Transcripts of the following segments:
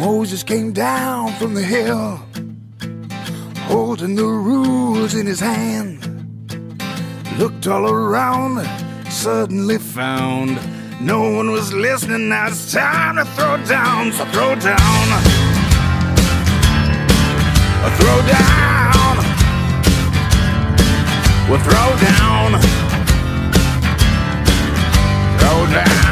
Moses came down from the hill, holding the rules in his hand. Looked all around, suddenly found no one was listening. Now it's time to throw down, so throw down, throw down, we'll throw down, throw down.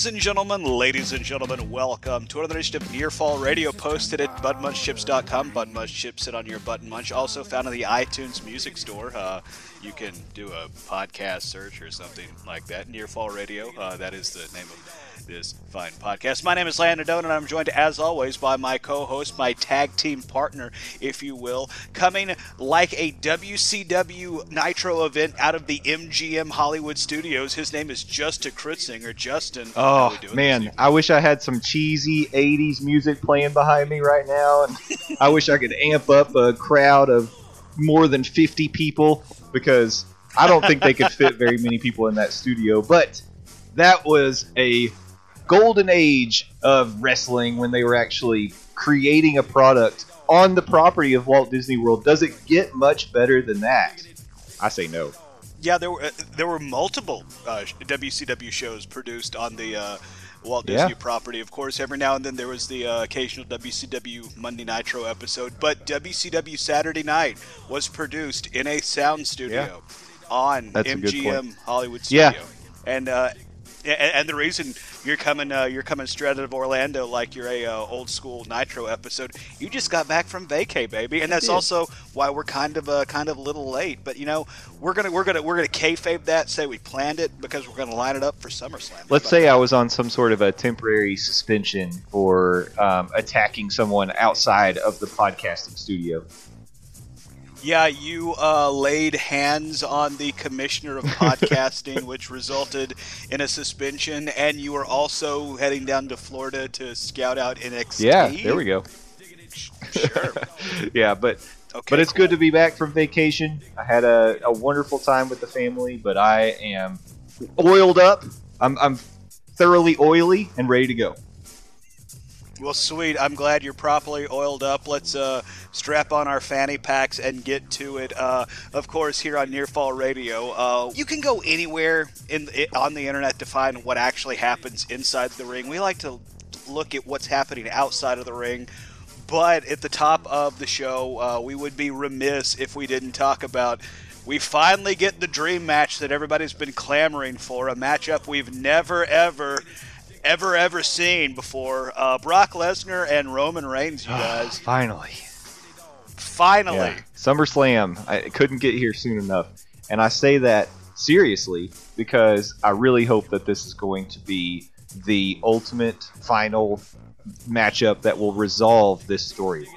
Ladies and gentlemen, ladies and gentlemen, welcome to another edition of Near Fall Radio, posted at buttonmunchchips.com. Button Munch Chips sit on your Button Munch. Also found in the iTunes Music Store. Uh, you can do a podcast search or something like that. Near Fall Radio, uh, that is the name of this fine podcast. My name is Landon Doan, and I'm joined, as always, by my co-host, my tag team partner, if you will, coming like a WCW Nitro event out of the MGM Hollywood Studios. His name is Justin Kritzinger. Justin, Oh man. I wish I had some cheesy '80s music playing behind me right now, and I wish I could amp up a crowd of more than 50 people because I don't think they could fit very many people in that studio. But that was a golden age of wrestling when they were actually creating a product on the property of Walt Disney World. Does it get much better than that? I say no. Yeah, there were uh, there were multiple uh, WCW shows produced on the uh, Walt Yeah. Disney property. Of course, every now and then there was the uh, occasional WCW Monday Nitro episode, but WCW Saturday Night was produced in a sound studio on That's MGM Hollywood Studio. Yeah. Studio, and. And the reason you're coming, uh, you're coming straight out of Orlando like you're a uh, old school Nitro episode. You just got back from vacay, baby, and that's also why we're kind of uh, kind of a little late. But you know, we're gonna we're gonna we're gonna kayfabe that, say we planned it because we're gonna line it up for SummerSlam. Let's But- say I was on some sort of a temporary suspension for um, attacking someone outside of the podcasting studio. Yeah, you uh, laid hands on the commissioner of podcasting, which resulted in a suspension, and you were also heading down to Florida to scout out NXT. Yeah, there we go. Sure. yeah, but Okay. but it's cool. good to be back from vacation. I had a, a wonderful time with the family, but I am oiled up. I'm, I'm thoroughly oily and ready to go. Well, sweet. I'm glad you're properly oiled up. Let's uh, strap on our fanny packs and get to it. Uh, of course, here on Near Fall Radio, uh, you can go anywhere in on the internet to find what actually happens inside the ring. We like to look at what's happening outside of the ring. But at the top of the show, uh, we would be remiss if we didn't talk about. We finally get the dream match that everybody's been clamoring for. A matchup we've never, ever, ever, ever seen before. Uh, Brock Lesnar and Roman Reigns, you guys. Finally. finally. Yeah. SummerSlam. I couldn't get here soon enough. And I say that seriously because I really hope that this is going to be the ultimate final matchup that will resolve this story.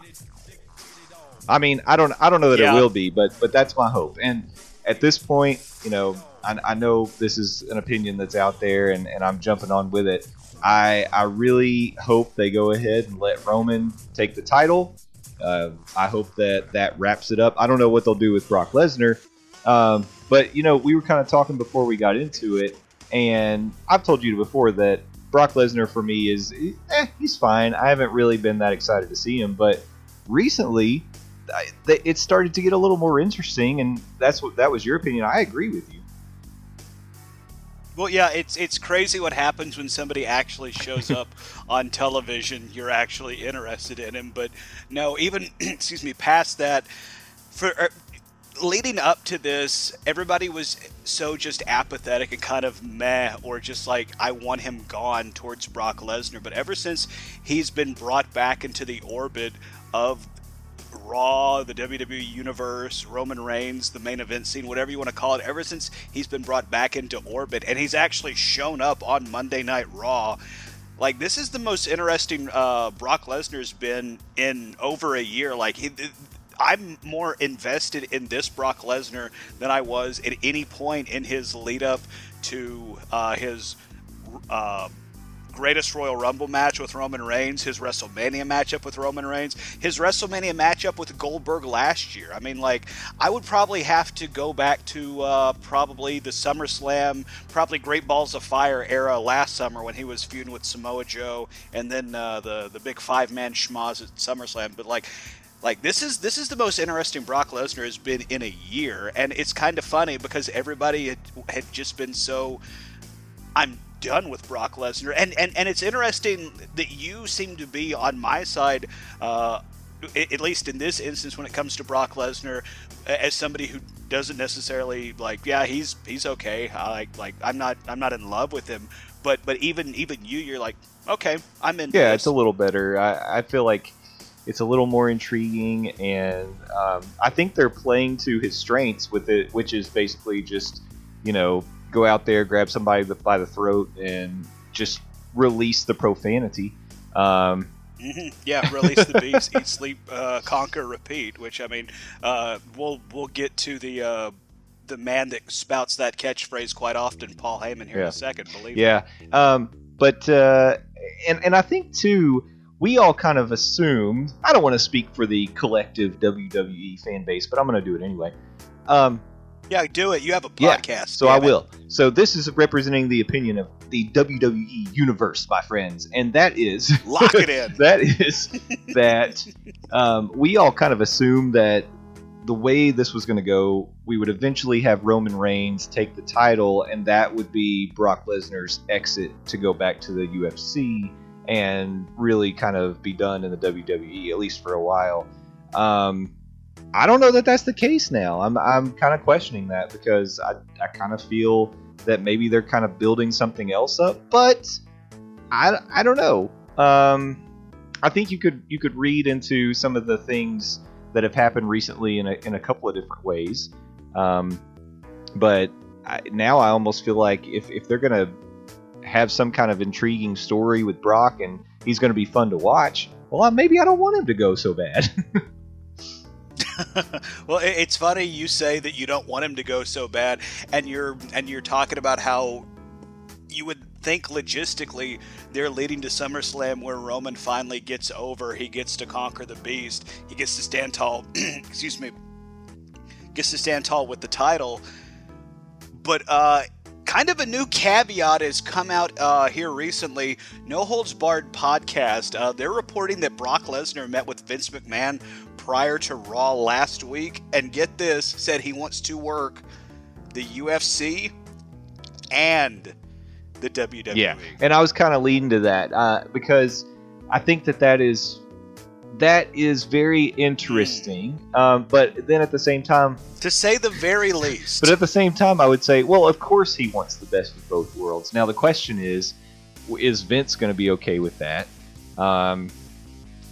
I mean, I don't I don't know that Yeah. it will be, but but that's my hope. And at this point, you know, I, I know this is an opinion that's out there and, and I'm jumping on with it. I I really hope they go ahead and let Roman take the title. Uh, I hope that that wraps it up. I don't know what they'll do with Brock Lesnar, um, but you know we were kind of talking before we got into it, and I've told you before that Brock Lesnar for me is eh, he's fine. I haven't really been that excited to see him, but recently I, it started to get a little more interesting, and that's what that was your opinion. I agree with you. Well, yeah, it's it's crazy what happens when somebody actually shows up on television. You're actually interested in him, but no, even excuse me, past that, for er, leading up to this, everybody was so just apathetic and kind of meh, or just like I want him gone towards Brock Lesnar. But ever since he's been brought back into the orbit of Raw, the WWE Universe, Roman Reigns, the main event scene, whatever you want to call it, ever since he's been brought back into orbit and he's actually shown up on Monday Night Raw. Like this is the most interesting uh, Brock Lesnar's been in over a year. Like he, I'm more invested in this Brock Lesnar than I was at any point in his lead up to uh, his uh, greatest Royal Rumble match with Roman Reigns, his WrestleMania matchup with Roman Reigns, his WrestleMania matchup with Goldberg last year. I mean, like, I would probably have to go back to uh, probably the SummerSlam, probably Great Balls of Fire era last summer when he was feuding with Samoa Joe, and then uh, the the big five man schmoz at SummerSlam. But like. Like this is this is the most interesting Brock Lesnar has been in a year, and it's kind of funny because everybody had, had just been so I'm done with Brock Lesnar. And, and and it's interesting that you seem to be on my side, uh, at least in this instance, when it comes to Brock Lesnar, as somebody who doesn't necessarily like, yeah, he's he's okay. I like like I'm not I'm not in love with him, but but even even you, you're like, okay, I'm in. Yeah, this. it's a little better. I, I feel like it's a little more intriguing, and um, I think they're playing to his strengths with it, which is basically just you know go out there, grab somebody by the throat, and just release the profanity. Um, Mm-hmm. Yeah, release the beast, eat, sleep, uh, conquer, repeat. Which I mean, uh, we'll we'll get to the uh, the man that spouts that catchphrase quite often, Paul Heyman, here in Yeah. a second. Believe yeah, um, but uh, and and I think too, we all kind of assumed. I don't want to speak for the collective WWE fan base, but I'm going to do it anyway. Um, Yeah, do it. You have a Yeah, podcast. So I it. will. So this is representing the opinion of the WWE universe, my friends, and that is Lock it in. that is that um, we all kind of assumed that the way this was going to go, we would eventually have Roman Reigns take the title, and that would be Brock Lesnar's exit to go back to the UFC and really kind of be done in the WWE, at least for a while. Um, I don't know that that's the case now. I'm, I'm kind of questioning that because I, I kind of feel that maybe they're kind of building something else up, but I, I don't know. Um, I think you could you could read into some of the things that have happened recently in a, in a couple of different ways. Um, but I, now I almost feel like if, if they're gonna have some kind of intriguing story with Brock and he's gonna be fun to watch, well, maybe I don't want him to go so bad. well, it's funny you say that you don't want him to go so bad, and you're and you're talking about how you would think logistically they're leading to SummerSlam where Roman finally gets over. He gets to conquer the beast. He gets to stand tall. excuse me. Gets to stand tall with the title. But uh, kind of a new caveat has come out uh, here recently. No Holds Barred podcast. Uh, they're reporting that Brock Lesnar met with Vince McMahon prior to Raw last week, and get this, said he wants to work the UFC and the. WWE. Yeah, and I was kind of leading to that uh, because I think that that is that is very interesting. Um, but then at the same time, To say the very least. but at the same time, I would say, well, of course he wants the best of both worlds. Now the question is, is Vince going to be okay with that? Um,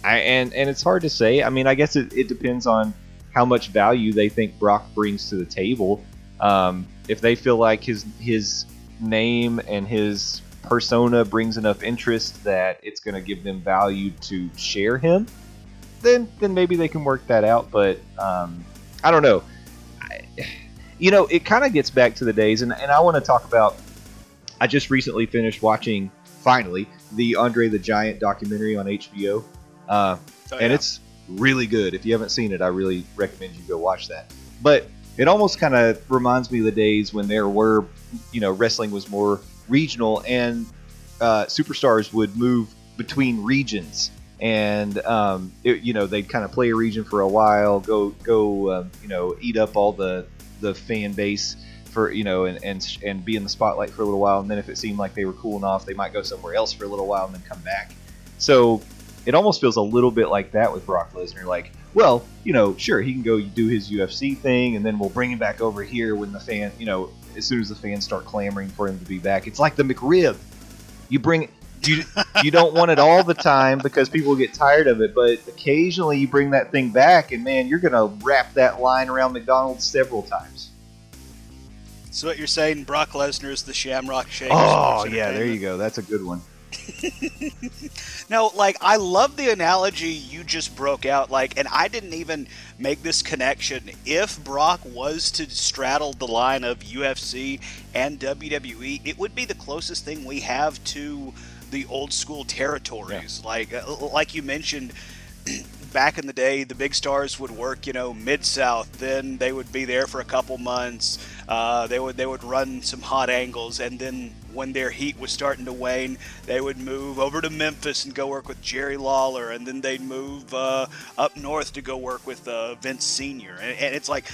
I, and and it's hard to say. I mean, I guess it, it depends on how much value they think Brock brings to the table. Um, if they feel like his his name and his persona brings enough interest that it's going to give them value to share him, then then maybe they can work that out. But um, I don't know. I, you know, it kind of gets back to the days, and, and I want to talk about. I just recently finished watching, finally, the Andre the Giant documentary on HBO, uh, Oh, and yeah. it's really good. If you haven't seen it, I really recommend you go watch that. But it almost kind of reminds me of the days when there were, you know, wrestling was more regional, and uh, superstars would move between regions and um, it, you know they'd kind of play a region for a while, go go um, you know eat up all the the fan base for you know and, and and be in the spotlight for a little while, and then if it seemed like they were cooling off, they might go somewhere else for a little while and then come back. So it almost feels a little bit like that with Brock Lesnar. Like, well, you know, sure he can go do his UFC thing, and then we'll bring him back over here when the fan, you know, as soon as the fans start clamoring for him to be back. It's like the McRib. You bring you you don't want it all the time because people get tired of it, but occasionally you bring that thing back, and man, you're gonna wrap that line around McDonald's several times. So what you're saying, Brock Lesnar is the Shamrock Shake. Oh yeah, there you go. That's a good one. No, like I love the analogy you just broke out. Like, and I didn't even make this connection. If Brock was to straddle the line of UFC and WWE, it would be the closest thing we have to the old school territories. Yeah. Like uh, like you mentioned, back in the day, the big stars would work, you know, mid south. Then they would be there for a couple months. Uh, they would they would run some hot angles, and then when their heat was starting to wane, they would move over to Memphis and go work with Jerry Lawler, and then they'd move uh, up north to go work with uh, Vince Senior. And, and, it's like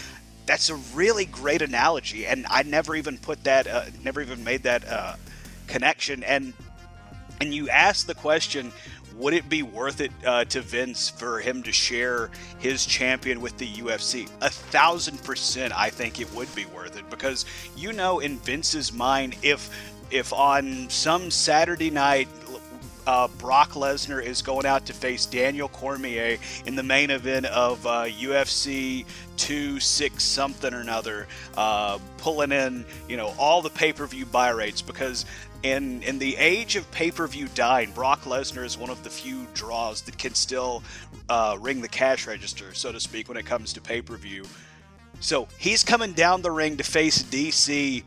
that's a really great analogy, and I never even put that, uh, never even made that uh, connection. And and you ask the question would it be worth it uh, to Vince for him to share his champion with the UFC? A thousand percent, I think it would be worth it because you know, in Vince's mind, if if on some Saturday night uh, Brock Lesnar is going out to face Daniel Cormier in the main event of uh, UFC 2 6 something or another, uh, pulling in you know all the pay per view buy rates because in in the age of pay per view dying, Brock Lesnar is one of the few draws that can still uh, ring the cash register, so to speak, when it comes to pay per view. So he's coming down the ring to face DC,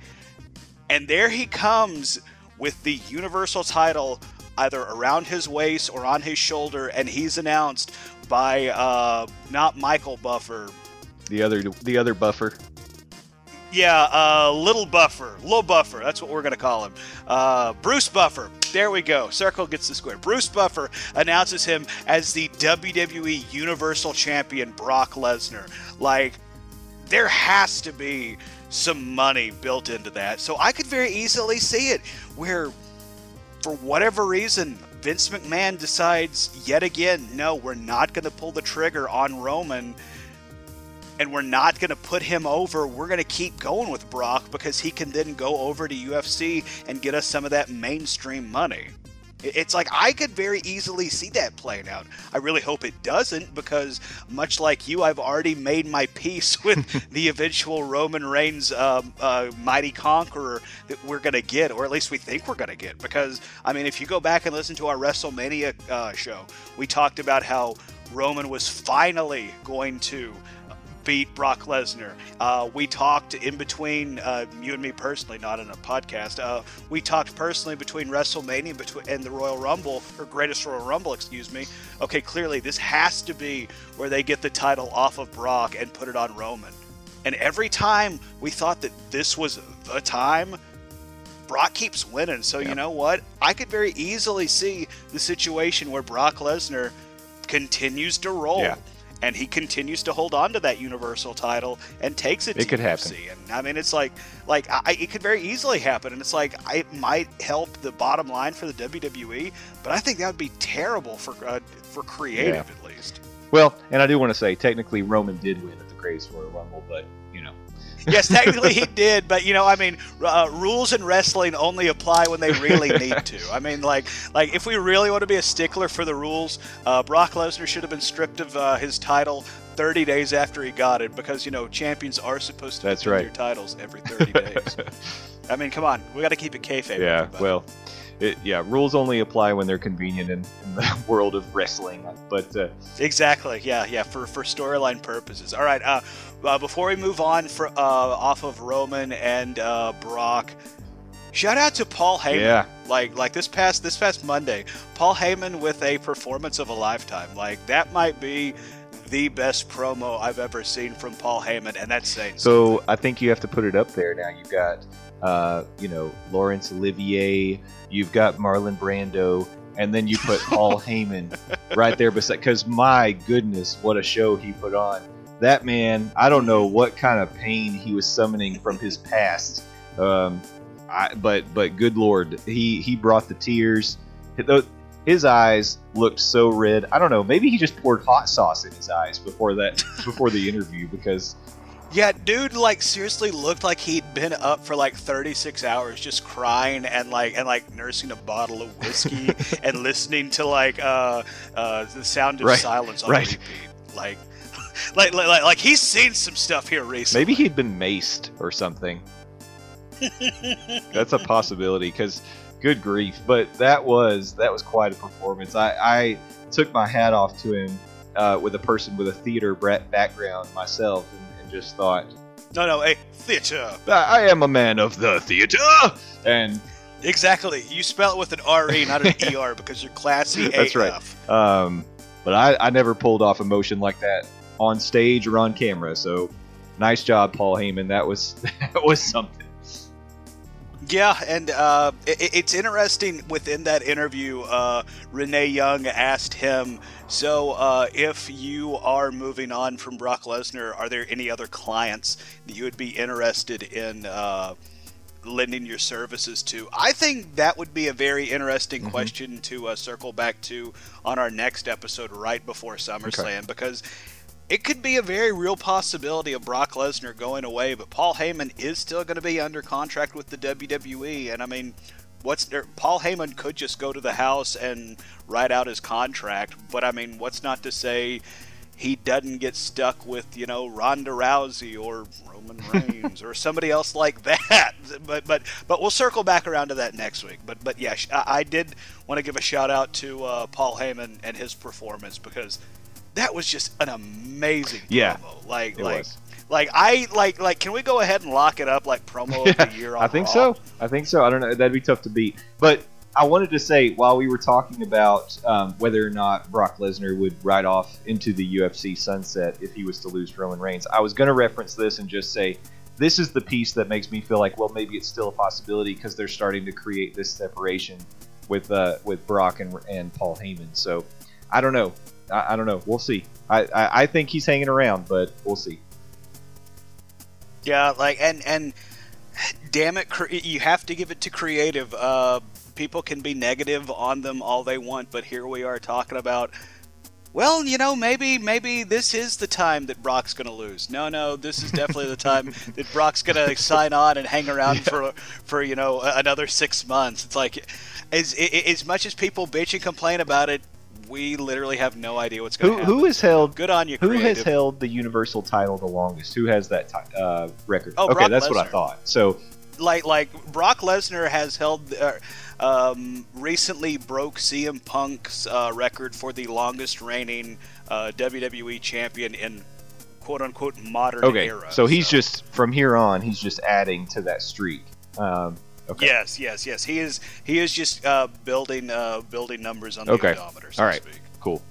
and there he comes with the Universal title either around his waist or on his shoulder, and he's announced by uh, not Michael Buffer, the other the other Buffer. Yeah, uh, little Buffer, little Buffer. That's what we're gonna call him. Uh, Bruce Buffer. There we go. Circle gets the square. Bruce Buffer announces him as the WWE Universal Champion Brock Lesnar. Like, there has to be some money built into that. So I could very easily see it where for whatever reason, Vince McMahon decides yet again, no, we're not going to pull the trigger on Roman and we're not going to put him over. We're going to keep going with Brock because he can then go over to UFC and get us some of that mainstream money. It's like I could very easily see that playing out. I really hope it doesn't because, much like you, I've already made my peace with the eventual Roman Reigns um, uh, mighty conqueror that we're going to get, or at least we think we're going to get. Because, I mean, if you go back and listen to our WrestleMania uh, show, we talked about how Roman was finally going to beat Brock Lesnar. Uh, we talked in between uh, you and me personally, not in a podcast. Uh, we talked personally between WrestleMania between, and the Royal Rumble, or Greatest Royal Rumble, excuse me. Okay, clearly this has to be where they get the title off of Brock and put it on Roman. And every time we thought that this was the time, Brock keeps winning. So you know what? I could very easily see the situation where Brock Lesnar continues to roll. Yeah and he continues to hold on to that universal title and takes it, it could UFC. happen and i mean it's like like I, it could very easily happen and it's like it might help the bottom line for the wwe but i think that would be terrible for uh, for creative yeah. at least well and i do want to say technically roman did win at the greatest royal rumble but you know yes, technically he did, but you know, I mean, uh, rules in wrestling only apply when they really need to. I mean, like, like if we really want to be a stickler for the rules, uh, Brock Lesnar should have been stripped of uh, his title 30 days after he got it, because you know, champions are supposed to That's right. their titles every 30 days. I mean, come on, we got to keep it kayfabe. Yeah, well. It, yeah, rules only apply when they're convenient in, in the world of wrestling. But uh, exactly, yeah, yeah, for for storyline purposes. All right, uh, uh, before we move on for uh, off of Roman and uh, Brock, shout out to Paul Heyman. Yeah. Like like this past this past Monday, Paul Heyman with a performance of a lifetime. Like that might be the best promo I've ever seen from Paul Heyman, and that's saying. So something. I think you have to put it up there now. You've got, uh, you know, Laurence Olivier. You've got Marlon Brando. And then you put Paul Heyman right there beside, because my goodness, what a show he put on! that man, I don't know what kind of pain he was summoning from his past. Um, I, but but good lord, he he brought the tears. His eyes looked so red. I don't know. Maybe he just poured hot sauce in his eyes before that before the interview because. Yeah, dude, like seriously looked like he'd been up for like 36 hours just crying and like and like nursing a bottle of whiskey and listening to like uh, uh, the sound of right, silence on right. repeat. Like like, like, like he's seen some stuff here recently. Maybe he'd been maced or something. That's a possibility because, good grief! But that was that was quite a performance. I, I took my hat off to him uh, with a person with a theater background myself, and just thought, no, no, a theater. I am a man of the theater, and Exactly. You spell it with an RE, not an ER, because you're classy That's right. Um, but I, I never pulled off a motion like that on stage or on camera. So nice job, Paul Heyman. That was that was something. Yeah, and uh, it, it's interesting within that interview. Uh, Renee Young asked him, "So, uh, if you are moving on from Brock Lesnar, are there any other clients that you would be interested in uh, lending your services to?" I think that would be a very interesting Mhm. question to uh, circle back to on our next episode, right before SummerSlam, because it could be a very real possibility of Brock Lesnar going away, but Paul Heyman is still going to be under contract with the WWE. And I mean, what's there? Paul Heyman could just go to the house and write out his contract, but I mean, what's not to say he doesn't get stuck with you know Ronda Rousey or Roman Reigns or somebody else like that. But but but we'll circle back around to that next week. But but yeah, I, I did want to give a shout out to uh, Paul Heyman and his performance because that was just an amazing Yeah, promo. Like it like was. like I like like can we go ahead and lock it up like promo of the year on I think Raw? so. I think so. I don't know. That'd be tough to beat. But I wanted to say while we were talking about um, whether or not Brock Lesnar would ride off into the UFC sunset if he was to lose to Roman Reigns, I was going to reference this and just say this is the piece that makes me feel like well maybe it's still a possibility because they're starting to create this separation with uh, with Brock and and Paul Heyman. So I don't know. I, I don't know. We'll see. I, I I think he's hanging around, but we'll see. Yeah, like and and damn it, cre- you have to give it to creative. Uh, people can be negative on them all they want, but here we are talking about. Well, you know, maybe maybe this is the time that Brock's going to lose. No, no, this is definitely the time that Brock's going to sign on and hang around for for you know another six months. It's like as as much as people bitch and complain about it, we literally have no idea what's going Who to happen. who has held Good on you, Who creative. has held the Universal title the longest? Who has that ti- uh, record? Oh, okay, Brock that's what I thought. So, like like Brock Lesnar has held uh, um, recently broke CM Punk's uh, record for the longest reigning uh, WWE champion in quote unquote modern okay, era. so he's just from here on, he's just adding to that streak. Um, okay, yes yes yes he is he is just uh, building uh, building numbers on the Okay. odometer so All speak. cool.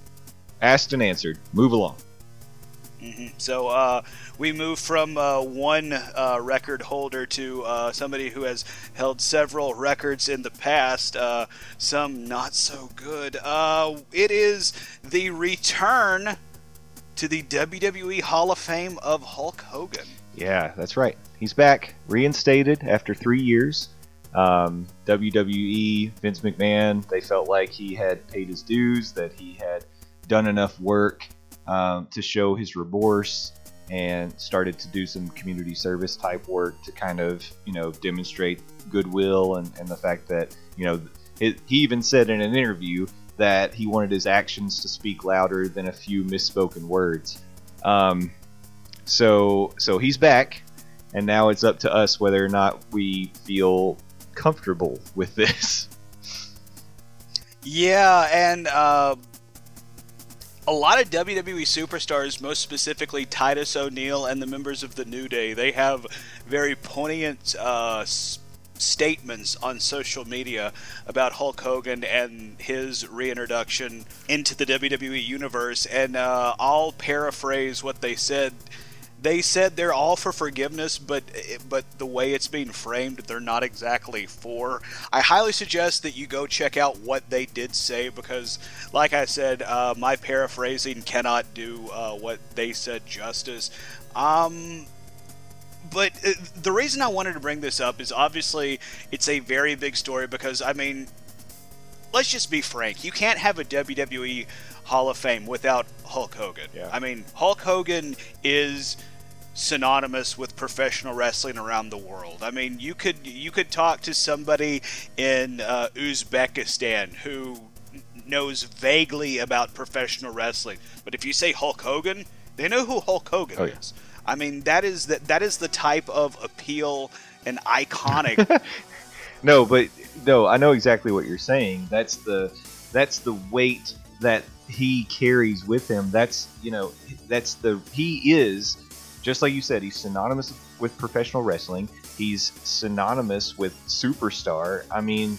Asked and answered. Move along. hmm So uh, we move from uh, one uh, record holder to uh, somebody who has held several records in the past, uh, some not so good. Uh, it is the return to the WWE Hall of Fame of Hulk Hogan. Yeah, that's right. He's back, reinstated after three years. Um, WWE, Vince McMahon, they felt like he had paid his dues, that he had done enough work um, to show his remorse, and started to do some community service type work to kind of, you know, demonstrate goodwill and, and the fact that, you know, it, he even said in an interview that he wanted his actions to speak louder than a few misspoken words. Um, so so he's back, and now it's up to us whether or not we feel comfortable with this. Yeah, and uh, a lot of WWE superstars, most specifically Titus O'Neil and the members of the New Day, they have very poignant uh, statements on social media about Hulk Hogan and his reintroduction into the WWE universe. And uh, I'll paraphrase what they said. They said they're all for forgiveness, but but the way it's being framed, they're not exactly for. I highly suggest that you go check out what they did say because, like I said, uh, my paraphrasing cannot do uh, what they said justice. Um, but uh, the reason I wanted to bring this up is obviously it's a very big story because I mean, let's just be frank. You can't have a WWE Hall of Fame without Hulk Hogan. Yeah. I mean, Hulk Hogan is synonymous with professional wrestling around the world. I mean, you could you could talk to somebody in uh, Uzbekistan who knows vaguely about professional wrestling, but if you say Hulk Hogan, they know who Hulk Hogan Oh, yeah. is. I mean, that is that that is the type of appeal and iconic No, but no, I know exactly what you're saying. That's the that's the weight that he carries with him. That's you know that's the he is just like you said, he's synonymous with professional wrestling. He's synonymous with superstar. I mean,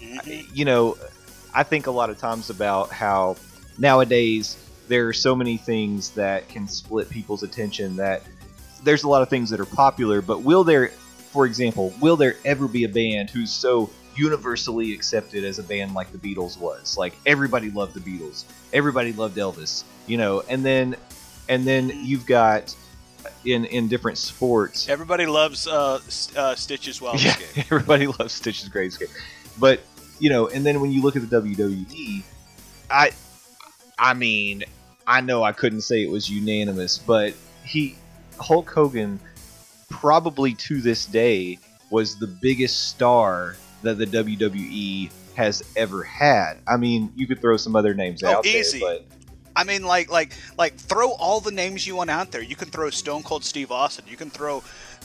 Mhm. you know, I think a lot of times about how nowadays there are so many things that can split people's attention that there's a lot of things that are popular, but will there, for example, will there ever be a band who's so universally accepted as a band like the Beatles was? Like everybody loved the Beatles, everybody loved Elvis, you know, and then and then you've got in in different sports Everybody loves uh, uh, Stitch's Wild yeah, Escape. everybody loves Stitch's Great Escape. But you know, and then when you look at the WWE, I, I mean, I know I couldn't say it was unanimous, but he, Hulk Hogan, probably to this day was the biggest star that the WWE has ever had. I mean, you could throw some other names Oh, out easy. there, but I mean, like, like, like, throw all the names you want out there. You can throw Stone Cold Steve Austin. You can throw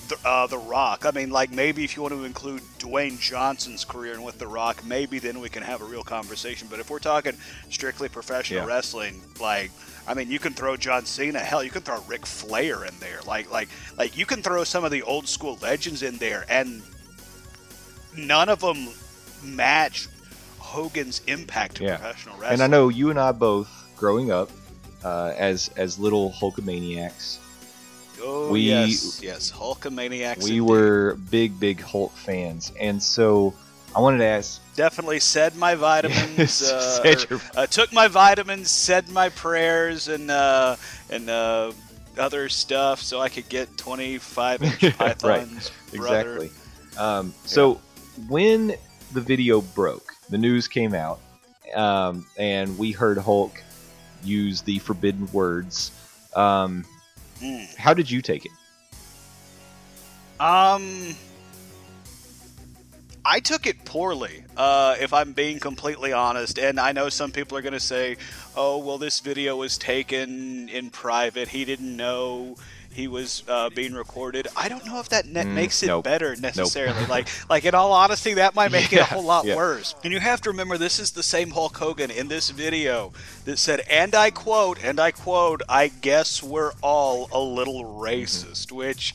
the, uh, the Rock. I mean, like, maybe if you want to include Dwayne Johnson's career and with the Rock, maybe then we can have a real conversation. But if we're talking strictly professional Yeah. wrestling, like, I mean, you can throw John Cena. Hell, you can throw Ric Flair in there. Like, like, like, you can throw some of the old school legends in there, and none of them match Hogan's impact Yeah. professional wrestling. and I know you and I both growing up uh, as as little Hulkamaniacs. Oh We- yes, yes, Hulkamaniacs. we indeed. were big big hulk fans and so i wanted to ask definitely said my vitamins. uh, or, uh, took my vitamins, said my prayers, and uh, and uh, other stuff, so I could get 25 inch Right, pythons. brother. exactly um, so when the video broke the news came out um, and we heard hulk use the forbidden words um, Mm. how did you take it Um, I took it poorly, uh, if I'm being completely honest. And I know some people are going to say, oh, well, this video was taken in private. He didn't know he was uh, being recorded. I don't know if that Mm, makes it nope. better necessarily. like, like in all honesty, that might make it a whole lot yeah. worse. And you have to remember, this is the same Hulk Hogan in this video that said, and I quote, and I quote, I guess we're all a little racist, which.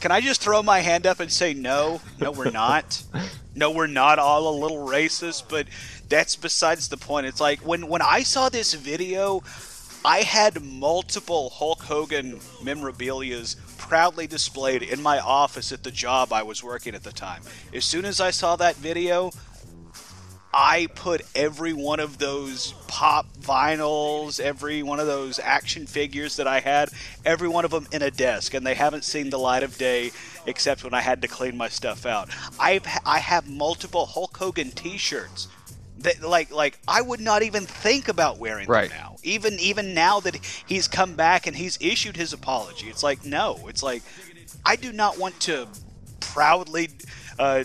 Can I just throw my hand up and say no? No, we're not. no, we're not all a little racist, but that's besides the point. It's like when when I saw this video, I had multiple Hulk Hogan memorabilias proudly displayed in my office at the job I was working at the time. As soon as I saw that video, I put every one of those pop vinyls, every one of those action figures that I had, every one of them in a desk, and they haven't seen the light of day except when I had to clean my stuff out. I've I have multiple Hulk Hogan T-shirts that like like I would not even think about wearing Right. them now. Even even now that he's come back and he's issued his apology, it's like no, it's like I do not want to proudly uh,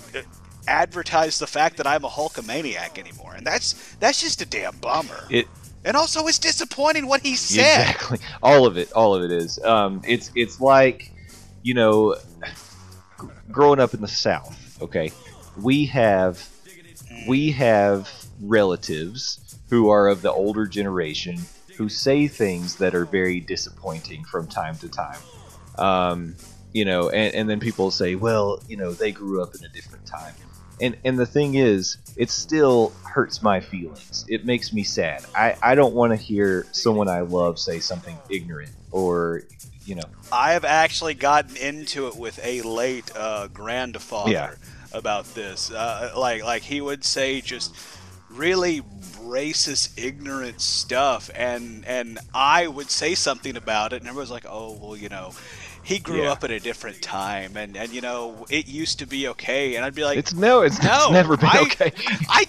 advertise the fact that I'm a Hulkamaniac anymore, and that's that's just a damn bummer. it and also, it's disappointing what he said. Exactly. All of it. All of it is. Um, it's it's like, you know, growing up in the South. Okay, we have we have relatives who are of the older generation who say things that are very disappointing from time to time. Um, you know, and, and then people say, well, you know, they grew up in a different time. And, and the thing is, it still hurts my feelings. It makes me sad. I, I don't want to hear someone I love say something ignorant or, you know, I have actually gotten into it with a late uh, grandfather Yeah. about this. Uh, like, like he would say just really racist, ignorant stuff, and and I would say something about it, and everyone's like, "Oh, well, you know." He grew Yeah. up at a different time, and, and you know it used to be okay, and I'd be like, it's no, it's, No, it's never been I- okay. I,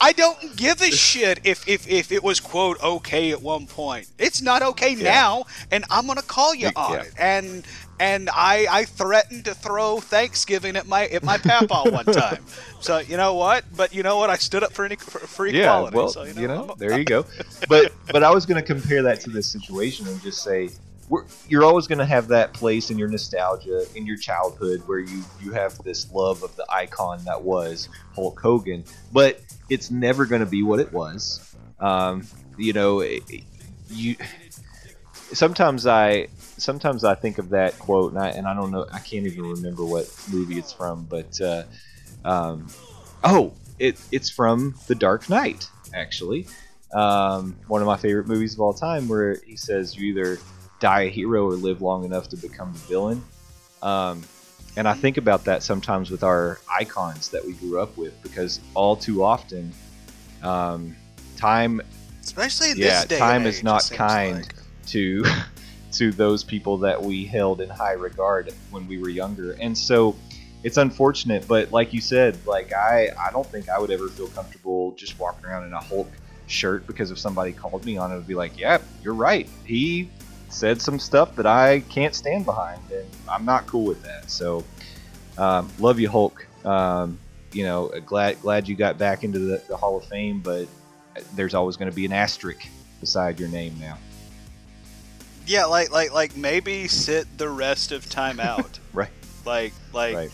I don't give a shit if, if, if it was quote okay at one point. It's not okay now, and I'm gonna call you on yeah. it. And and I I threatened to throw Thanksgiving at my at my papa one time. So you know what? But you know what? I stood up for any for, for yeah, equality. well, so, you know, I'm- there you go. But but I was going to compare that to this situation and just say we're, you're always going to have that place in your nostalgia in your childhood where you you have this love of the icon that was Hulk Hogan, but it's never going to be what it was. Um, you know, it- you sometimes I sometimes I think of that quote, and I, and I don't know, I can't even remember what movie it's from, but uh, um, oh, it it's from The Dark Knight, actually. Um, one of my favorite movies of all time, where he says you either die a hero or live long enough to become the villain. Um, and I think about that sometimes with our icons that we grew up with, because all too often, um, time Especially Yeah, time is not kind. like. to to those people that we held in high regard when we were younger. And so it's unfortunate, but like you said, like I I don't think I would ever feel comfortable just walking around in a Hulk shirt because if somebody called me on it, I'd be like, "Yeah, you're right. He said some stuff that I can't stand behind, and I'm not cool with that." So, um, love you, Hulk. Um, you know, glad glad you got back into the, the Hall of Fame, but there's always going to be an asterisk beside your name now. Yeah, like like like maybe sit the rest of time out. Right. Like like Right.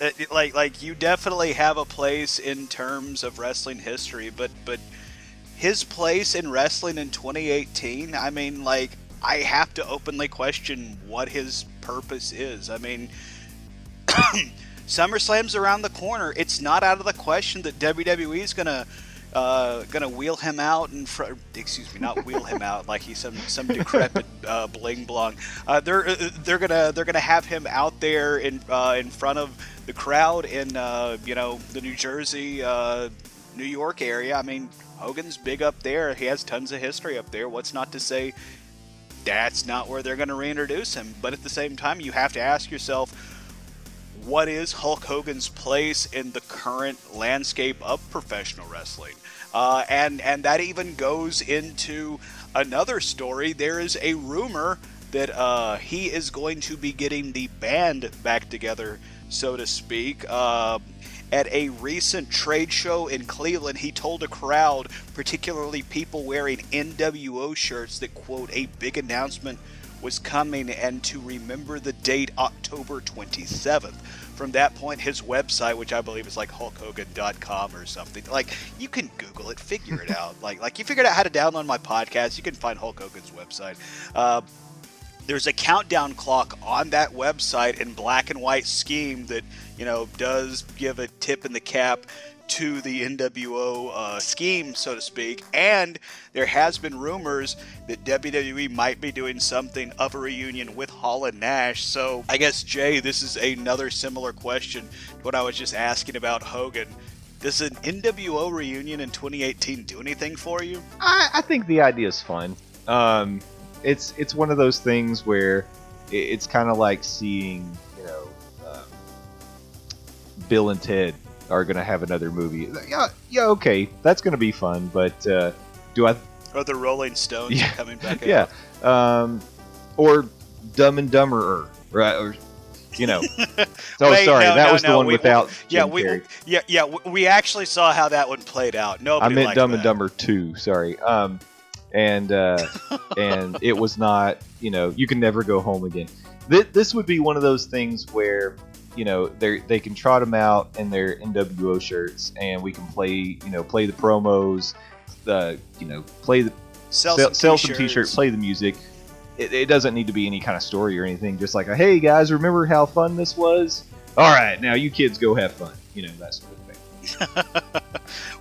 it- it- like like you definitely have a place in terms of wrestling history, but but his place in wrestling in 2018, I mean like I have to openly question what his purpose is. I mean SummerSlam's around the corner. It's not out of the question that WWE's gonna uh, gonna wheel him out and fr- excuse me, not wheel him out like he's some some decrepit uh, bling blong. Uh, they're uh, they're gonna they're gonna have him out there in uh, in front of the crowd in uh, you know the New Jersey, uh, New York area. I mean, Hogan's big up there. He has tons of history up there. What's not to say that's not where they're going to reintroduce him? But at the same time, you have to ask yourself what is Hulk Hogan's place in the current landscape of professional wrestling? Uh, and and that even goes into another story. There is a rumor that uh, he is going to be getting the band back together, so to speak. Uh, at a recent trade show in Cleveland, he told a crowd, particularly people wearing NWO shirts, that quote a big announcement was coming and to remember the date October 27th. From that point, his website, which I believe is like HulkHogan.com or something, like you can Google it, figure it out. Like, like you figured out how to download my podcast, you can find Hulk Hogan's website. Uh, there's a countdown clock on that website in black and white scheme that you know does give a tip in the cap to the NWO uh, scheme, so to speak. And there has been rumors that WWE might be doing something of a reunion with Hall and Nash. So I guess Jay, this is another similar question to what I was just asking about Hogan. Does an NWO reunion in 2018 do anything for you? I, I think the idea is fun. Um, it's it's one of those things where it, it's kind of like seeing you know um, Bill and Ted are going to have another movie. Yeah, yeah, okay, that's going to be fun. But uh, do I? Or the Rolling Stones Yeah. coming back? Yeah, um, or Dumb and Dumberer, right? Or you know. oh, Wait, sorry, no, that no, was the no, one we- without. Yeah, Jim we Carrey. yeah yeah we- actually saw how that one played out. No. I meant Dumb and. Dumber two. Sorry. Um, and uh, and it was not. You know, you can never go home again. This would be one of those things where you know they they can trot them out in their NWO shirts, and we can play you know play the promos, the you know play the Sell, sell, some, sell t-shirts. t-shirts, play the music. It, it doesn't need to be any kind of story or anything. Just like, a, hey guys, remember how fun this was? All right, now you kids go have fun. You know that sort of.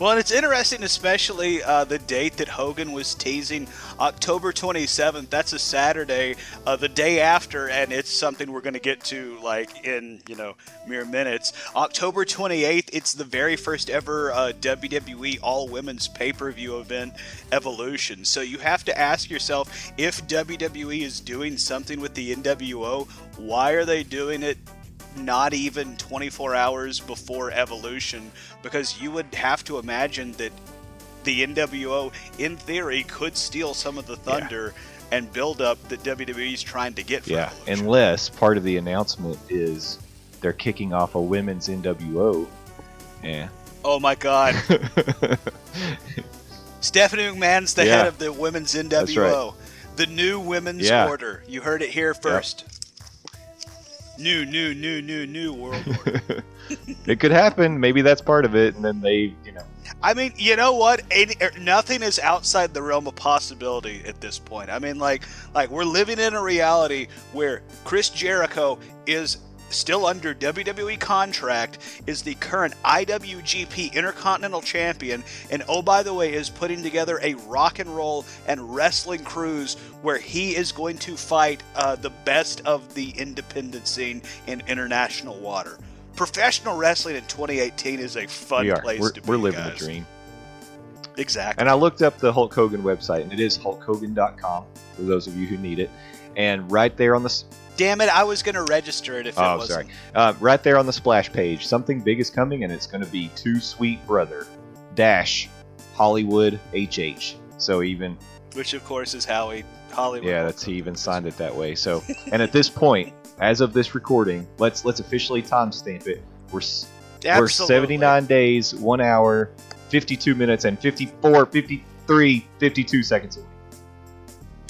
Well, and it's interesting, especially uh, the date that Hogan was teasing, October 27th. That's a Saturday, uh, the day after, and it's something we're going to get to like in you know mere minutes. October 28th, it's the very first ever uh, WWE All Women's Pay Per View event, Evolution. So you have to ask yourself if WWE is doing something with the NWO, why are they doing it not even 24 hours before evolution because you would have to imagine that the NWO in theory could steal some of the thunder and build up that WWE is trying to get for Yeah, Evolution. unless part of the announcement is they're kicking off a women's NWO. Yeah. oh my god Stephanie McMahon's the Yeah. head of the women's NWO the new women's Yeah. order you heard it here first new new new new new world order it could happen. Maybe that's part of it, and then they, you know, I mean, you know what? Any, er, nothing is outside the realm of possibility at this point. I mean, like, like we're living in a reality where Chris Jericho is still under WWE contract, is the current IWGP Intercontinental Champion, and oh, by the way, is putting together a rock and roll and wrestling cruise where he is going to fight uh, the best of the independent scene in international water. Professional wrestling in 2018 is a fun we are. place We're, to be. we're living guys. the dream. Exactly. And I looked up the Hulk Hogan website, and it is hulkhogan.com for those of you who need it. And right there on the Damn it! I was going to register it if it oh, wasn't. sorry, uh, right there on the splash page, something big is coming, and it's going to be Too Sweet Brother dash Hollywood HH. So even Which, of course, is how he Hollywood. yeah, that's he even signed it that way. So and at this point, as of this recording, let's let's officially timestamp it. We're s- we're 79 days, 1 hour, 52 minutes, and 54, 53, 52 seconds away.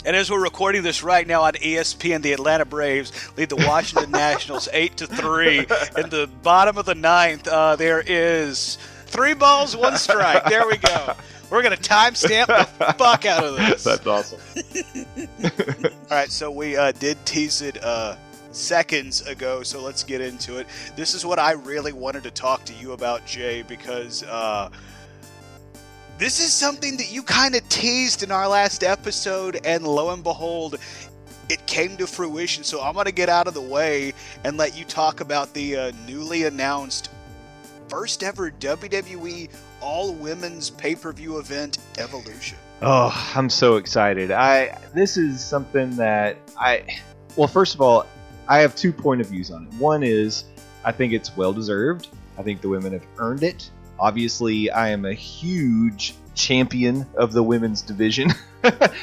And as we're recording this right now on ESPN, the Atlanta Braves lead the Washington Nationals eight to three. In the bottom of the ninth, uh, there is three balls, one strike. There we go. We're gonna timestamp the fuck out of this. That's awesome. All right, so we uh, did tease it uh, seconds ago, so let's get into it. This is what I really wanted to talk to you about, Jay, because uh, this is something that you kind of teased in our last episode, and lo and behold, it came to fruition. So I'm going to get out of the way and let you talk about the uh, newly announced first ever WWE all women's pay per view event, Evolution. Oh, I'm so excited. I this is something that I well, first of all, I have two point of views on it. One is I think it's well deserved. I think the women have earned it. Obviously, I am a huge champion of the women's division.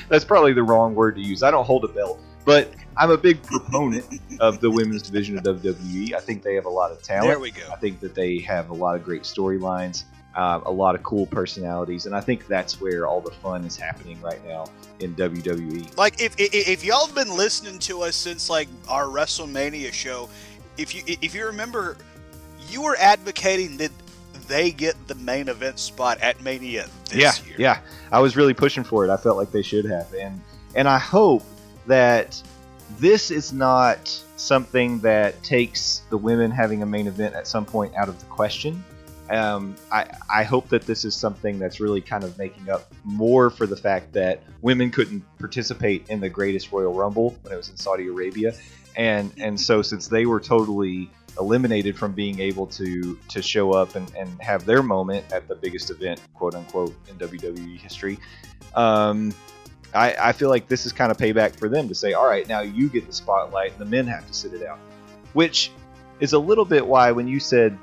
That's probably the wrong word to use. I don't hold a belt, but I'm a big proponent of the women's division of WWE. I think they have a lot of talent. There we go. I think that they have a lot of great storylines, uh, a lot of cool personalities, and I think that's where all the fun is happening right now in. WWE. Like if, if if y'all have been listening to us since like our WrestleMania show, if you if you remember, you were advocating that they get the main event spot at Mania this yeah, year. yeah. I was really pushing for it. I felt like they should have, and and I hope that this is not something that takes the women having a main event at some point out of the question. Um, I, I hope that this is something that's really kind of making up more for the fact that women couldn't participate in the greatest Royal Rumble when it was in Saudi Arabia, and and so since they were totally eliminated from being able to to show up and, and have their moment at the biggest event, quote unquote, in WWE history. Um, I, I feel like this is kind of payback for them to say, all right, now you get the spotlight, and the men have to sit it out. Which is a little bit why when you said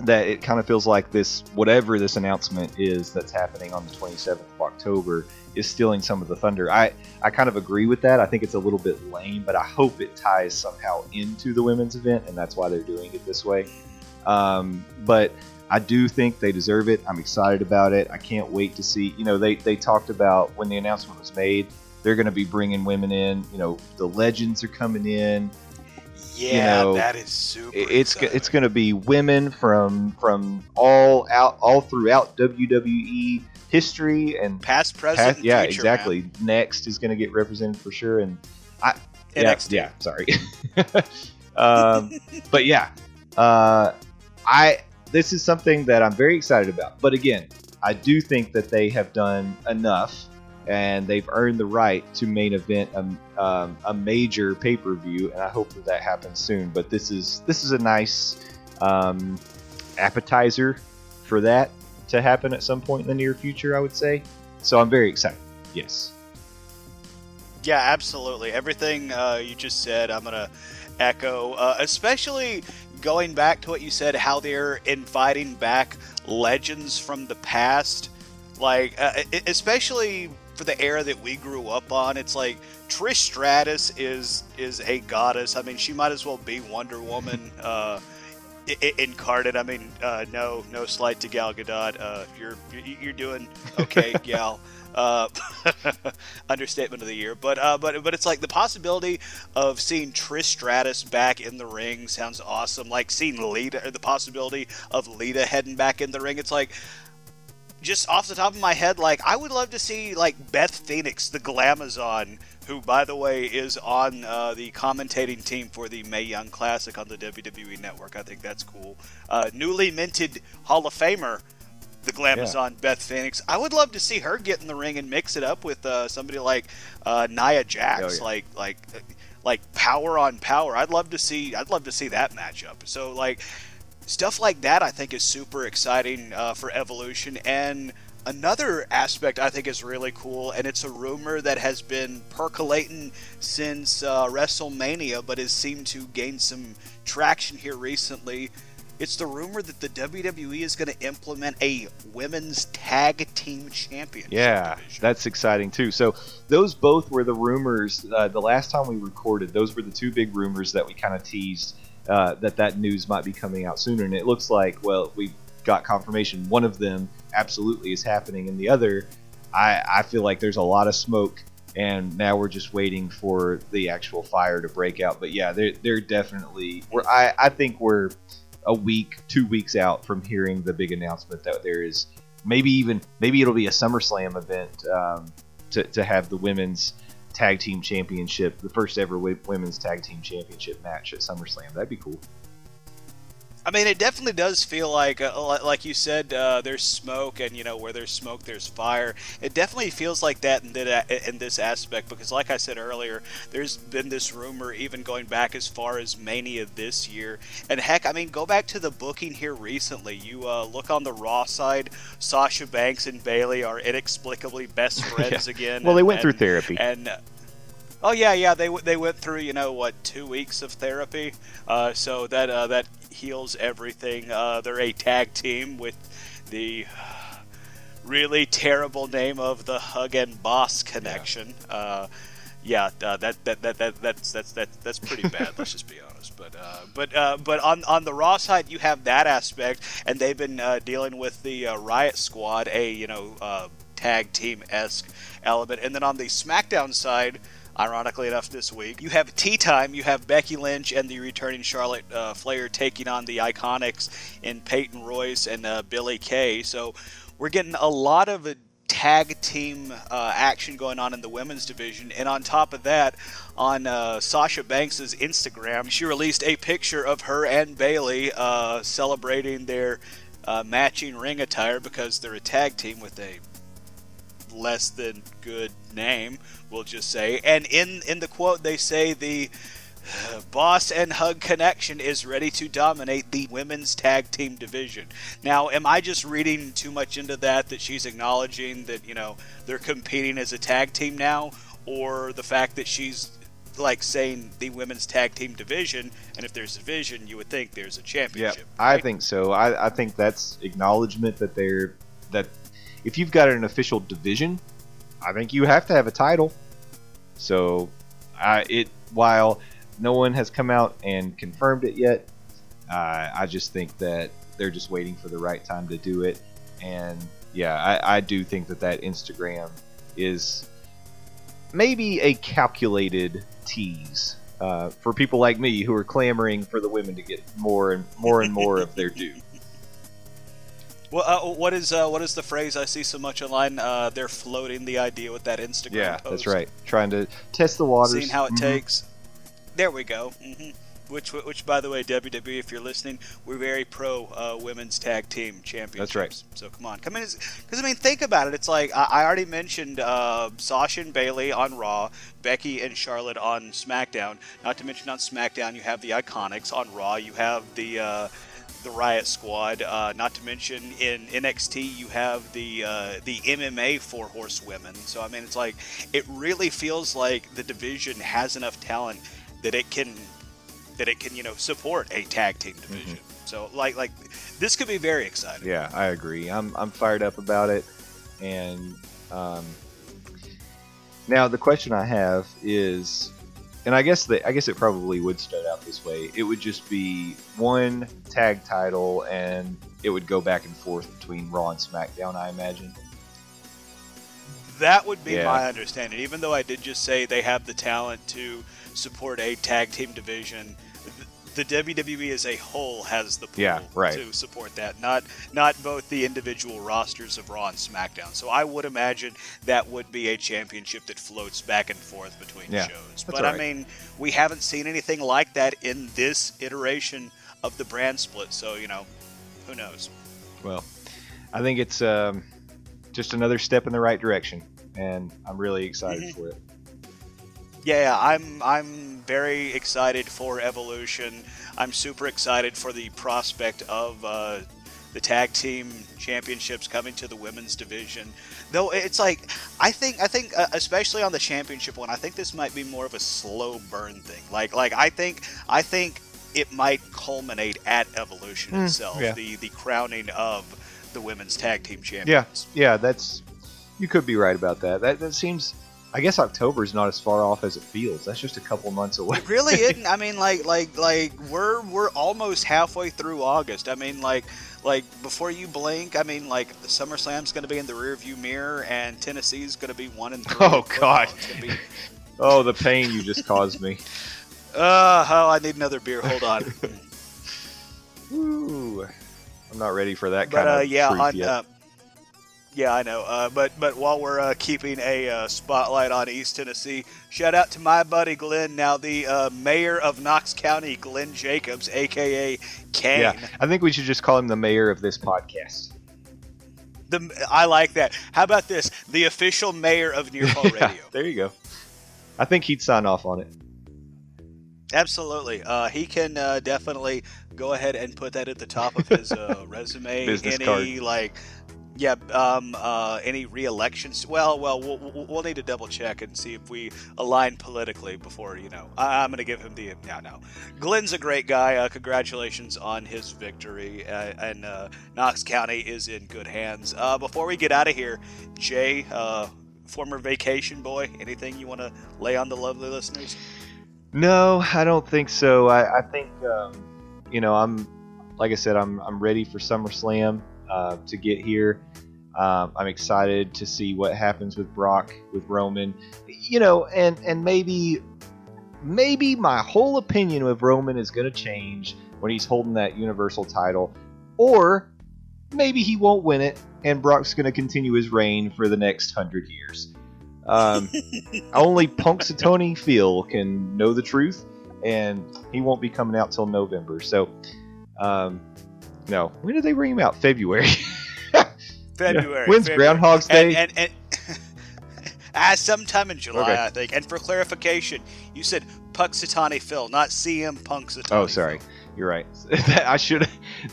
that it kind of feels like this, whatever this announcement is that's happening on the 27th of October, is stealing some of the thunder. I, I kind of agree with that. I think it's a little bit lame, but I hope it ties somehow into the women's event, and that's why they're doing it this way. Um, but I do think they deserve it. I'm excited about it. I can't wait to see. You know, they they talked about when the announcement was made, they're going to be bringing women in. You know, the legends are coming in. Yeah, know, that is super. It's exciting. it's going to be women from from all out all throughout WWE history and past, present, past, yeah, future, exactly. Next is going to get represented for sure, and man. yeah, yeah, sorry. um, but yeah, uh, I this is something that I'm very excited about. But again, I do think that they have done enough, and they've earned the right to main event a, um, a major pay per view, and I hope that that happens soon. But this is this is a nice um, appetizer for that to happen at some point in the near future. I would say. So I'm very excited. Yes. Yeah, absolutely. Everything uh, you just said, I'm gonna echo. Uh, especially going back to what you said, how they're inviting back legends from the past. Like, uh, especially for the era that we grew up on, it's like Trish Stratus is is a goddess. I mean, she might as well be Wonder Woman. Incarnate. I mean, uh, no, no slight to Gal Gadot. Uh, you're you- you're doing okay, Gal. Uh, understatement of the year, but uh, but but it's like the possibility of seeing Trish Stratus back in the ring sounds awesome. Like seeing Lita, or the possibility of Lita heading back in the ring. It's like just off the top of my head, like I would love to see like Beth Phoenix, the Glamazon, who by the way is on uh, the commentating team for the Mae Young Classic on the WWE Network. I think that's cool. Uh, newly minted Hall of Famer, the Glamazon yeah. Beth Phoenix. I would love to see her get in the ring and mix it up with uh, somebody like uh, Nia Jax, oh, yeah. like like like power on power. I'd love to see. I'd love to see that matchup. So like stuff like that, I think is super exciting uh, for Evolution. And another aspect I think is really cool, and it's a rumor that has been percolating since uh, WrestleMania, but has seemed to gain some traction here recently. It's the rumor that the WWE is going to implement a women's tag team championship. Yeah, division. that's exciting too. So those both were the rumors. Uh, the last time we recorded, those were the two big rumors that we kind of teased uh, that that news might be coming out sooner. And it looks like, well, we got confirmation. One of them absolutely is happening, and the other, I, I feel like there's a lot of smoke, and now we're just waiting for the actual fire to break out. But yeah, they're, they're definitely. We're, I, I think we're a week, two weeks out from hearing the big announcement that there is maybe even maybe it'll be a SummerSlam event um, to, to have the women's tag team championship, the first ever women's tag team championship match at SummerSlam. That'd be cool. I mean, it definitely does feel like, uh, like you said, uh, there's smoke, and you know, where there's smoke, there's fire. It definitely feels like that in, that, in this aspect because, like I said earlier, there's been this rumor even going back as far as Mania this year. And heck, I mean, go back to the booking here recently. You uh, look on the Raw side, Sasha Banks and Bayley are inexplicably best friends yeah. again. Well, and, they went and, through therapy. And Oh yeah, yeah. They they went through you know what two weeks of therapy, uh, so that uh, that heals everything. Uh, they're a tag team with the really terrible name of the Hug and Boss connection. Yeah, uh, yeah uh, that, that that that that's that's that, that's pretty bad. let's just be honest. But uh, but uh, but on on the Raw side, you have that aspect, and they've been uh, dealing with the uh, Riot Squad, a you know uh, tag team esque element, and then on the SmackDown side ironically enough, this week. You have Tea Time, you have Becky Lynch and the returning Charlotte uh, Flair taking on the Iconics in Peyton Royce and uh, Billie Kay. So we're getting a lot of tag team uh, action going on in the women's division. And on top of that, on uh, Sasha Banks' Instagram, she released a picture of her and Bayley uh, celebrating their uh, matching ring attire because they're a tag team with a less than good name, we'll just say. And in in the quote, they say the uh, Boss and Hug Connection is ready to dominate the women's tag team division. Now, am I just reading too much into that? That she's acknowledging that you know they're competing as a tag team now, or the fact that she's like saying the women's tag team division, and if there's a division, you would think there's a championship. Yeah, right? I think so. I, I think that's acknowledgement that they're that if you've got an official division, I think you have to have a title. So, I it while no one has come out and confirmed it yet, uh, I just think that they're just waiting for the right time to do it. And yeah, I, I do think that that Instagram is maybe a calculated tease uh, for people like me who are clamoring for the women to get more and more and more of their due. Well, uh, what is uh, what is the phrase I see so much online? Uh, they're floating the idea with that Instagram. Yeah, post. that's right. Trying to test the waters, seeing how it mm-hmm. takes. There we go. Mm-hmm. Which, which, by the way, WWE, if you're listening, we're very pro uh, women's tag team championships. That's right. So come on, come in, because I mean, think about it. It's like I, I already mentioned uh, Sasha and Bayley on Raw, Becky and Charlotte on SmackDown. Not to mention on SmackDown, you have the Iconics. On Raw, you have the uh, the Riot Squad. Uh, not to mention in NXT you have the uh, the MMA four horsewomen. So I mean, it's like it really feels like the division has enough talent that it can that it can you know support a tag team mm-hmm. division. Mm-hmm. So like like this could be very exciting. Yeah, I agree. I'm I'm fired up about it, and um, now the question I have is and I guess that I guess it probably would start out this way. It would just be one tag title, and it would go back and forth between Raw and SmackDown. I imagine. That would be yeah. my understanding. Even though I did just say they have the talent to support a tag team division, the WWE as a whole has the pull Yeah, right. to support that, not not both the individual rosters of Raw and SmackDown. So I would imagine that would be a championship that floats back and forth between Yeah, shows. But all I mean, we haven't seen anything like that in this iteration of the brand split. So you know, who knows? Well, I think it's um, just another step in the right direction, and I'm really excited Mhm. for it. Yeah, I'm I'm very excited for Evolution. I'm super excited for the prospect of uh, the tag team championships coming to the women's division. Though it's like I think I think uh, especially on the championship one, I think this might be more of a slow burn thing. Like like I think I think it might culminate at Evolution Mm, itself, yeah. the the crowning of the women's tag team champions. Yeah, yeah, that's you could be right about that. That that seems. I guess October is not as far off as it feels. That's just a couple months away. It really isn't. I mean, like, like, like we're we're almost halfway through August. I mean, like, like before you blink, I mean, like SummerSlam's going to be in the rearview mirror, and Tennessee's going to be one and three. Oh. God. Be- Oh, the pain you just caused me. Uh, oh, I need another beer. Hold on. Ooh, I'm not ready for that but kind uh, of yeah, on, uh, yeah, I know. Uh, but but while we're uh, keeping a uh, spotlight on East Tennessee, shout out to my buddy Glenn, now the uh, mayor of Knox County, Glenn Jacobs, aka Kane. yeah, I think we should just call him the mayor of this podcast. The, I like that. How about this? The official mayor of Near Yeah, Radio. there you go. I think he'd sign off on it. Absolutely. Uh, he can uh, definitely go ahead and put that at the top of his uh, resume. Business any card. like, yeah, um, uh, any re-elections. Well, well, we'll, we'll need to double check and see if we align politically before you know. I, I'm going to give him the no, no. Glenn's a great guy. Uh, congratulations on his victory, uh, and uh, Knox County is in good hands. Uh, before we get out of here, Jay. Uh, Former vacation boy, anything you want to lay on the lovely listeners? No, I don't think so. I, I think um, you know I'm like I said I'm I'm ready for SummerSlam uh, to get here. Um, I'm excited to see what happens with Brock with Roman. You know, and and maybe maybe my whole opinion of Roman is going to change when he's holding that Universal title, or maybe he won't win it and Brock's going to continue his reign for the next hundred years. Um, only Punxsutawney Phil can know the truth, and he won't be coming out till November. So, um, no, when did they bring him out? February. February. When's February. Groundhog's Day? And, and, and ah, sometime in July, Okay. I think. And for clarification, you said Puxatani Phil, not CM Punxsutawney. oh, sorry, Phil. you're right. I should,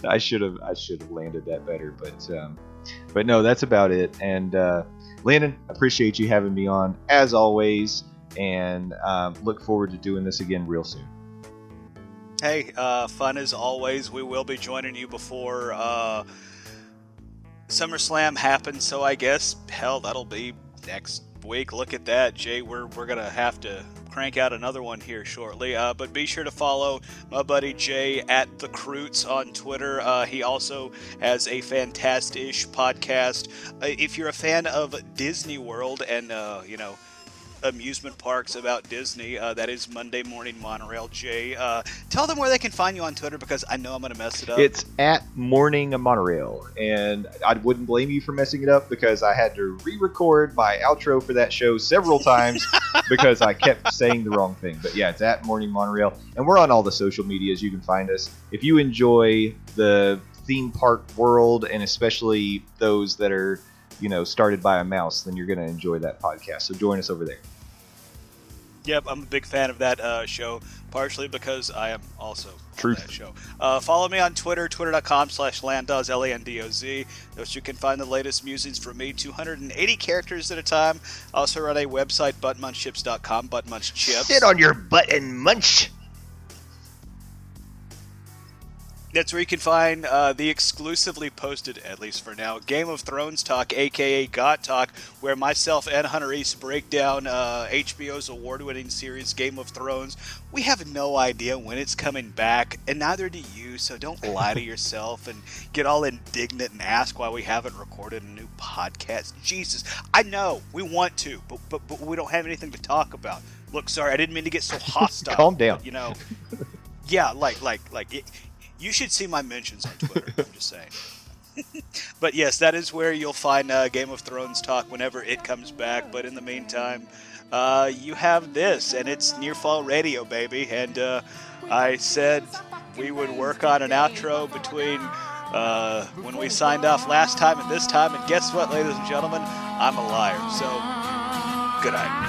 I should have, I should have landed that better. But, um, but no, that's about it. And uh, Landon, appreciate you having me on as always, and um, look forward to doing this again real soon. Hey, uh, fun as always. We will be joining you before uh, SummerSlam happens. So I guess hell, that'll be next week. Look at that, Jay. We're we're gonna have to crank out another one here shortly. Uh, but be sure to follow my buddy Jay at the Croots on Twitter. Uh, he also has a fantastic podcast. Uh, if you're a fan of Disney World and uh, you know amusement parks about Disney. Uh, that is Monday Morning Monorail. Jay, uh, tell them where they can find you on Twitter because I know I'm going to mess it up. It's at Morning Monorail, and I wouldn't blame you for messing it up because I had to re-record my outro for that show several times because I kept saying the wrong thing. But yeah, it's at Morning Monorail, and we're on all the social medias. You can find us if you enjoy the theme park world, and especially those that are you know started by a mouse. Then you're going to enjoy that podcast. So join us over there. Yep, I'm a big fan of that uh, show, partially because I am also on Truth. that show. Uh, follow me on Twitter, twitter.com slash landoz, L-A-N-D-O-Z. Those you can find the latest musings from me, 280 characters at a time. I also run a website, buttmunchchips.com, buttmunchchips. Sit on your butt and munch. That's where you can find uh, the exclusively posted, at least for now, Game of Thrones Talk, aka God Talk, where myself and Hunter East break down uh, HBO's award winning series, Game of Thrones. We have no idea when it's coming back, and neither do you, so don't lie to yourself and get all indignant and ask why we haven't recorded a new podcast. Jesus, I know we want to, but, but, but we don't have anything to talk about. Look, sorry, I didn't mean to get so hostile. Calm down. but, you know. Yeah, like like like it, you should see my mentions on Twitter. I'm just saying. but yes, that is where you'll find uh, Game of Thrones talk whenever it comes back. But in the meantime, uh, you have this, and it's Near Fall Radio, baby. And uh, I said we would work on an outro between uh, when we signed off last time and this time. And guess what, ladies and gentlemen? I'm a liar. So, good night.